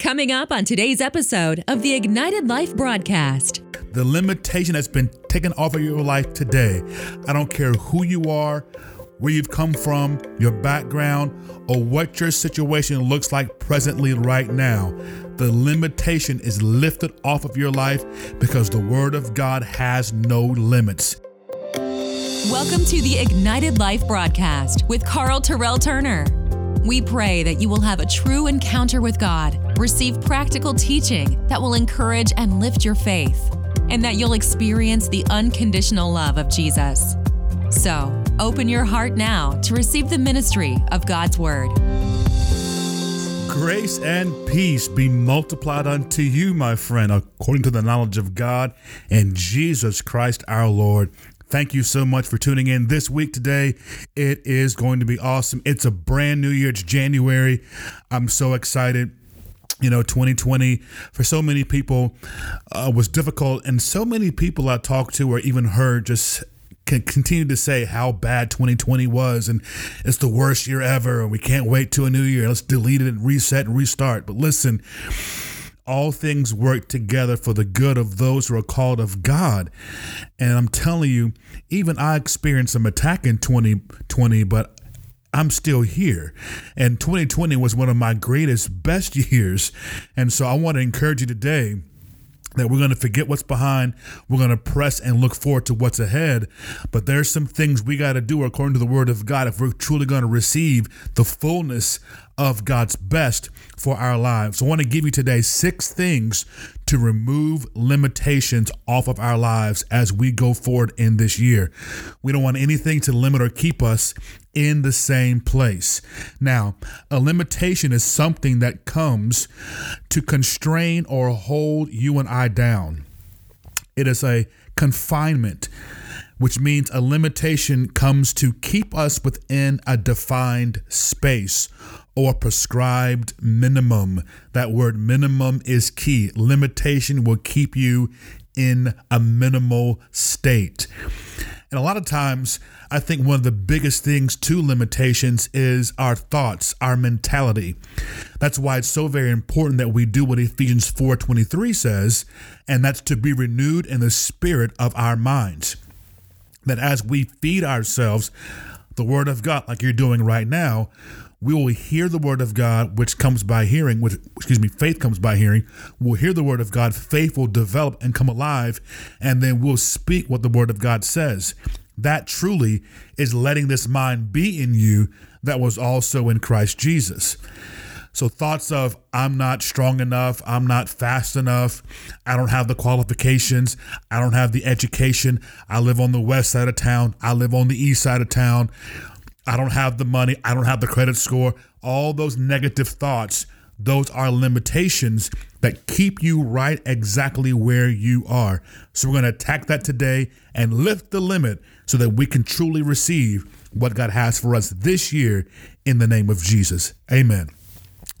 Coming up on today's episode of the Ignited Life broadcast. The limitation that's been taken off of your life today. I don't care who you are, where you've come from, your background, or what your situation looks like presently right now. The limitation is lifted off of your life because the Word of God has no limits. Welcome to the Ignited Life broadcast with Carl Terrell Turner. We pray that you will have a true encounter with God, receive practical teaching that will encourage and lift your faith, and that you'll experience the unconditional love of Jesus. So, open your heart now to receive the ministry of God's Word. Grace and peace be multiplied unto you, my friend, according to the knowledge of God and Jesus Christ our Lord. Thank you so much for tuning in this week today. It is going to be awesome. It's a brand new year. It's January. I'm so excited you know 2020 for so many people uh, was difficult and so many people i talked to or even heard just can continue to say how bad 2020 was and it's the worst year ever and we can't wait to a new year let's delete it and reset and restart but listen all things work together for the good of those who are called of God. And I'm telling you, even I experienced some attack in 2020, but I'm still here. And 2020 was one of my greatest, best years. And so I want to encourage you today that we're going to forget what's behind. We're going to press and look forward to what's ahead. But there's some things we got to do according to the word of God if we're truly going to receive the fullness of God's best for our lives. So I want to give you today six things to remove limitations off of our lives as we go forward in this year. We don't want anything to limit or keep us in the same place. Now, a limitation is something that comes to constrain or hold you and I down. It is a confinement which means a limitation comes to keep us within a defined space or prescribed minimum. That word minimum is key. Limitation will keep you in a minimal state. And a lot of times, I think one of the biggest things to limitations is our thoughts, our mentality. That's why it's so very important that we do what Ephesians 4:23 says, and that's to be renewed in the spirit of our minds that as we feed ourselves the word of God, like you're doing right now, we will hear the word of God, which comes by hearing, which, excuse me, faith comes by hearing. We'll hear the word of God, faith will develop and come alive, and then we'll speak what the word of God says. That truly is letting this mind be in you that was also in Christ Jesus. So thoughts of I'm not strong enough, I'm not fast enough, I don't have the qualifications, I don't have the education, I live on the west side of town, I live on the east side of town, I don't have the money, I don't have the credit score, all those negative thoughts, those are limitations that keep you right exactly where you are. So we're going to attack that today and lift the limit so that we can truly receive what God has for us this year in the name of Jesus. Amen.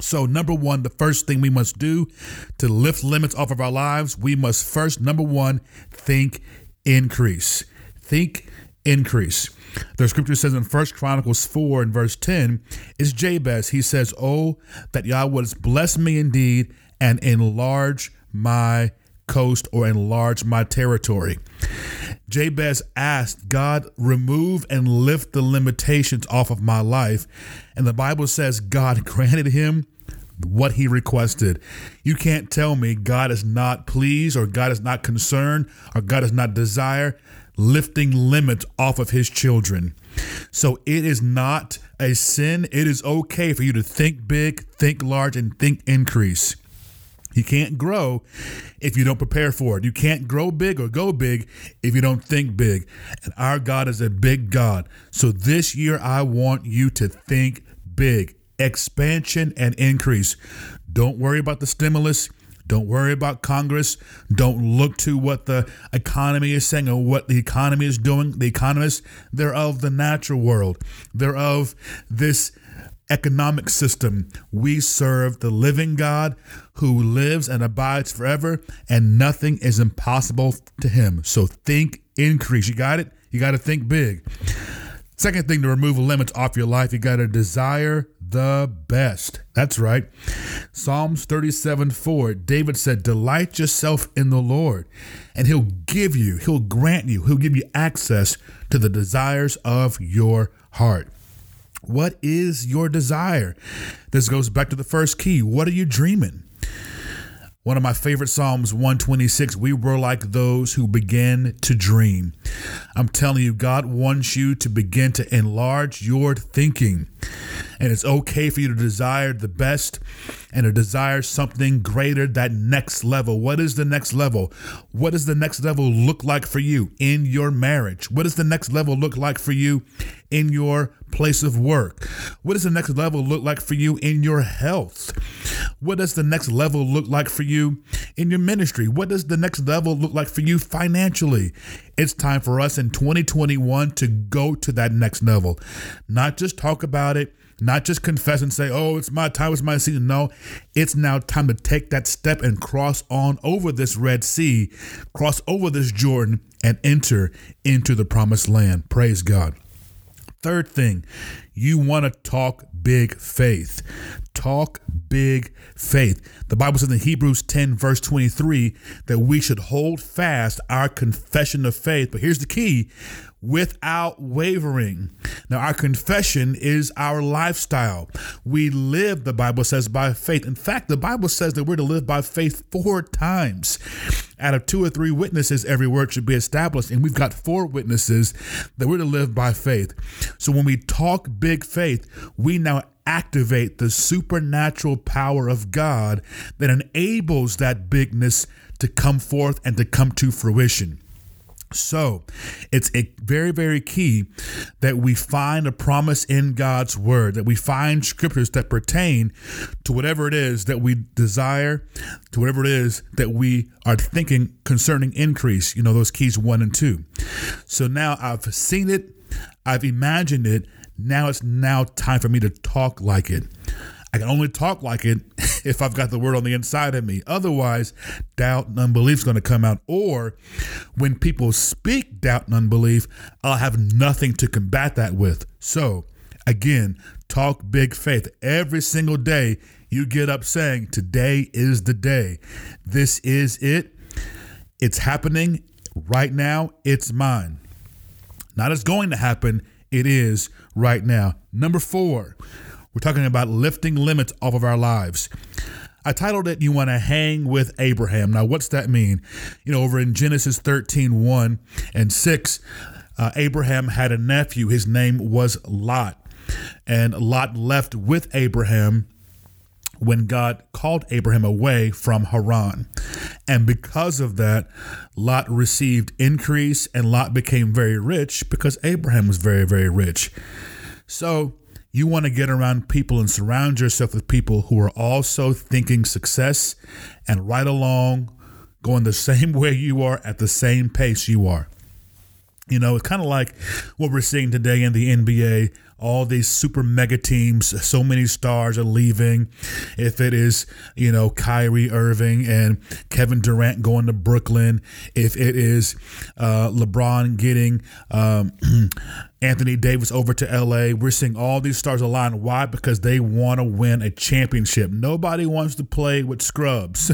So, number one, the first thing we must do to lift limits off of our lives, we must first, number one, think increase. Think increase. The scripture says in First Chronicles 4 and verse 10 is Jabez. He says, Oh, that Yah would bless me indeed and enlarge my coast or enlarge my territory. Jabez asked God, remove and lift the limitations off of my life. And the Bible says God granted him what he requested. You can't tell me God is not pleased or God is not concerned or God does not desire lifting limits off of his children. So it is not a sin. It is okay for you to think big, think large, and think increase. You can't grow if you don't prepare for it. You can't grow big or go big if you don't think big. And our God is a big God. So this year, I want you to think big expansion and increase. Don't worry about the stimulus. Don't worry about Congress. Don't look to what the economy is saying or what the economy is doing. The economists, they're of the natural world. They're of this economic system. We serve the living God who lives and abides forever, and nothing is impossible to him. So think increase. You got it? You got to think big. Second thing to remove limits off your life, you got to desire the best. That's right. Psalms 37 4, David said, Delight yourself in the Lord, and he'll give you, he'll grant you, he'll give you access to the desires of your heart. What is your desire? This goes back to the first key. What are you dreaming? One of my favorite Psalms 126 we were like those who begin to dream. I'm telling you, God wants you to begin to enlarge your thinking. And it's okay for you to desire the best and to desire something greater, that next level. What is the next level? What does the next level look like for you in your marriage? What does the next level look like for you in your place of work? What does the next level look like for you in your health? What does the next level look like for you in your ministry? What does the next level look like for you financially? It's time for us in 2021 to go to that next level, not just talk about it, not just confess and say, oh, it's my time, it's my season. No, it's now time to take that step and cross on over this Red Sea, cross over this Jordan, and enter into the promised land. Praise God. Third thing, you want to talk big faith. Talk big faith. The Bible says in Hebrews 10, verse 23, that we should hold fast our confession of faith. But here's the key without wavering. Now, our confession is our lifestyle. We live, the Bible says, by faith. In fact, the Bible says that we're to live by faith four times. Out of two or three witnesses, every word should be established. And we've got four witnesses that we're to live by faith. So when we talk big faith, we now activate the supernatural power of God that enables that bigness to come forth and to come to fruition. So it's a very, very key that we find a promise in God's word, that we find scriptures that pertain to whatever it is that we desire, to whatever it is that we are thinking concerning increase, you know, those keys one and two. So now I've seen it, I've imagined it. Now it's now time for me to talk like it. I can only talk like it if I've got the word on the inside of me. Otherwise, doubt and unbelief is going to come out. Or when people speak doubt and unbelief, I'll have nothing to combat that with. So, again, talk big faith. Every single day, you get up saying, Today is the day. This is it. It's happening right now. It's mine. Not it's going to happen, it is right now. Number four, we're talking about lifting limits off of our lives. I titled it You Want to Hang with Abraham. Now, what's that mean? You know, over in Genesis 13 1 and 6, uh, Abraham had a nephew. His name was Lot. And Lot left with Abraham when God called Abraham away from Haran. And because of that, Lot received increase and Lot became very rich because Abraham was very, very rich. So, you want to get around people and surround yourself with people who are also thinking success and right along, going the same way you are at the same pace you are. You know, it's kind of like what we're seeing today in the NBA all these super mega teams, so many stars are leaving. If it is, you know, Kyrie Irving and Kevin Durant going to Brooklyn, if it is uh, LeBron getting um, Anthony Davis over to LA, we're seeing all these stars align. Why? Because they want to win a championship. Nobody wants to play with scrubs.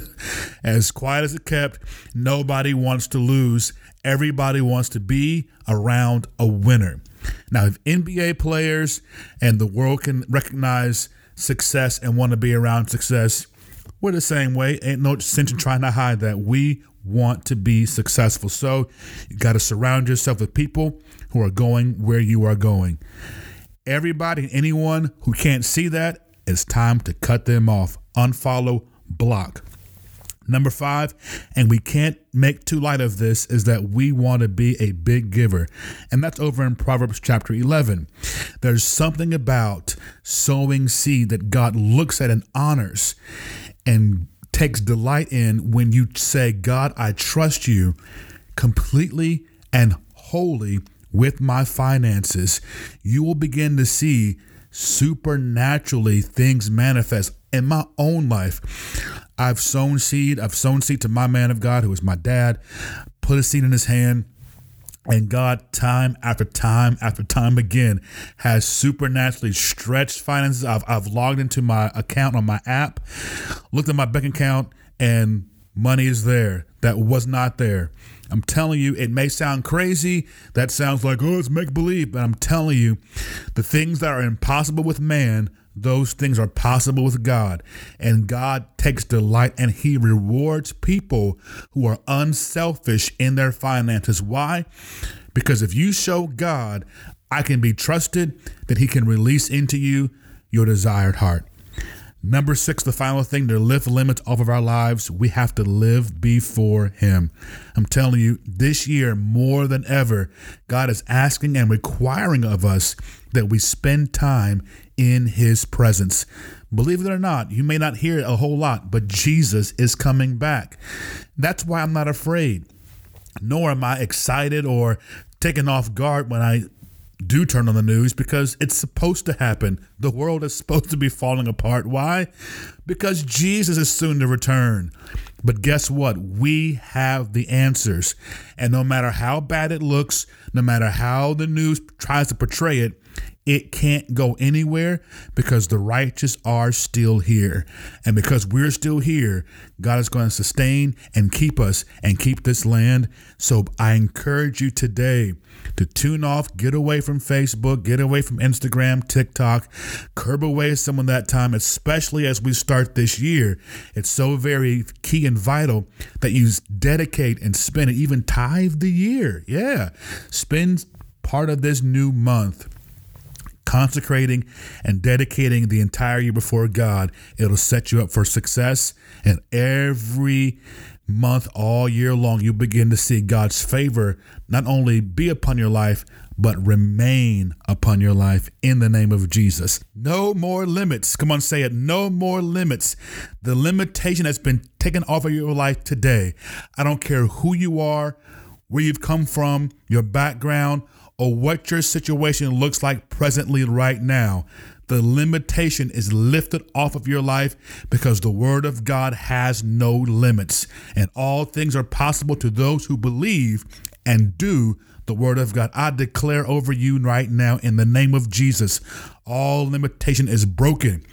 as quiet as it kept, nobody wants to lose. Everybody wants to be around a winner. Now, if NBA players and the world can recognize success and want to be around success, we're the same way. Ain't no sense in trying to hide that. We want to be successful. So you got to surround yourself with people who are going where you are going. Everybody, anyone who can't see that, it's time to cut them off. Unfollow, block. Number five, and we can't make too light of this, is that we want to be a big giver. And that's over in Proverbs chapter 11. There's something about sowing seed that God looks at and honors and takes delight in when you say, God, I trust you completely and wholly with my finances. You will begin to see supernaturally things manifest in my own life. I've sown seed. I've sown seed to my man of God, who is my dad, put a seed in his hand. And God, time after time after time again, has supernaturally stretched finances. I've, I've logged into my account on my app, looked at my bank account, and money is there that was not there. I'm telling you, it may sound crazy. That sounds like, oh, it's make believe. But I'm telling you, the things that are impossible with man, those things are possible with God. And God takes delight and He rewards people who are unselfish in their finances. Why? Because if you show God, I can be trusted, that He can release into you your desired heart. Number six, the final thing to lift limits off of our lives, we have to live before Him. I'm telling you, this year more than ever, God is asking and requiring of us that we spend time in His presence. Believe it or not, you may not hear it a whole lot, but Jesus is coming back. That's why I'm not afraid, nor am I excited or taken off guard when I do turn on the news because it's supposed to happen. The world is supposed to be falling apart. Why? Because Jesus is soon to return. But guess what? We have the answers. And no matter how bad it looks, no matter how the news tries to portray it, it can't go anywhere because the righteous are still here. And because we're still here, God is going to sustain and keep us and keep this land. So I encourage you today to tune off, get away from Facebook, get away from Instagram, TikTok, curb away some of that time, especially as we start this year. It's so very key and vital that you dedicate and spend it, even tithe the year. Yeah. Spend part of this new month consecrating and dedicating the entire year before God, it'll set you up for success. And every month, all year long, you begin to see God's favor not only be upon your life, but remain upon your life in the name of Jesus. No more limits. Come on, say it. No more limits. The limitation that's been taken off of your life today. I don't care who you are, where you've come from, your background, or what your situation looks like presently right now. The limitation is lifted off of your life because the Word of God has no limits. And all things are possible to those who believe and do the Word of God. I declare over you right now in the name of Jesus all limitation is broken.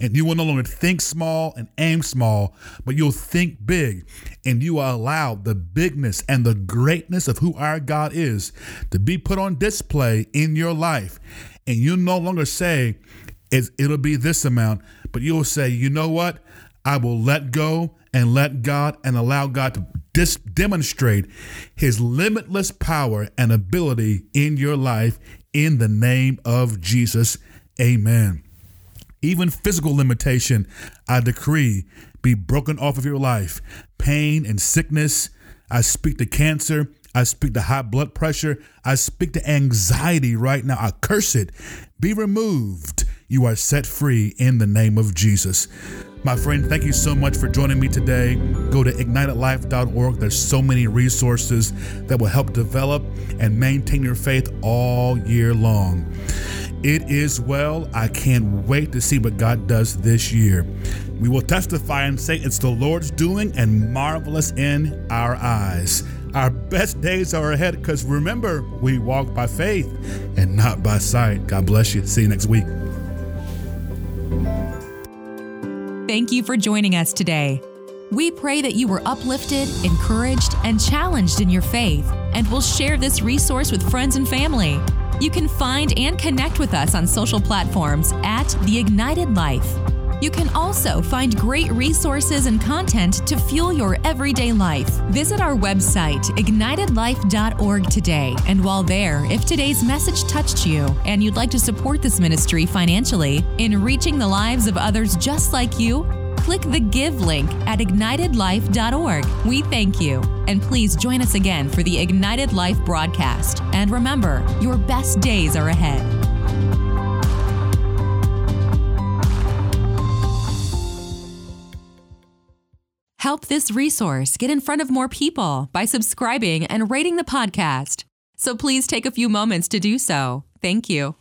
And you will no longer think small and aim small, but you'll think big. And you will allow the bigness and the greatness of who our God is to be put on display in your life. And you no longer say, it'll be this amount, but you'll say, you know what? I will let go and let God and allow God to dis- demonstrate his limitless power and ability in your life in the name of Jesus. Amen. Even physical limitation, I decree, be broken off of your life. Pain and sickness, I speak to cancer. I speak to high blood pressure. I speak to anxiety right now. I curse it. Be removed. You are set free in the name of Jesus. My friend, thank you so much for joining me today. Go to ignitedlife.org. There's so many resources that will help develop and maintain your faith all year long. It is well. I can't wait to see what God does this year. We will testify and say it's the Lord's doing and marvelous in our eyes. Our best days are ahead because remember, we walk by faith and not by sight. God bless you. See you next week. Thank you for joining us today. We pray that you were uplifted, encouraged, and challenged in your faith, and will share this resource with friends and family. You can find and connect with us on social platforms at The Ignited Life. You can also find great resources and content to fuel your everyday life. Visit our website, ignitedlife.org today. And while there, if today's message touched you and you'd like to support this ministry financially in reaching the lives of others just like you, click the Give link at ignitedlife.org. We thank you. And please join us again for the Ignited Life broadcast. And remember, your best days are ahead. Help this resource get in front of more people by subscribing and rating the podcast. So please take a few moments to do so. Thank you.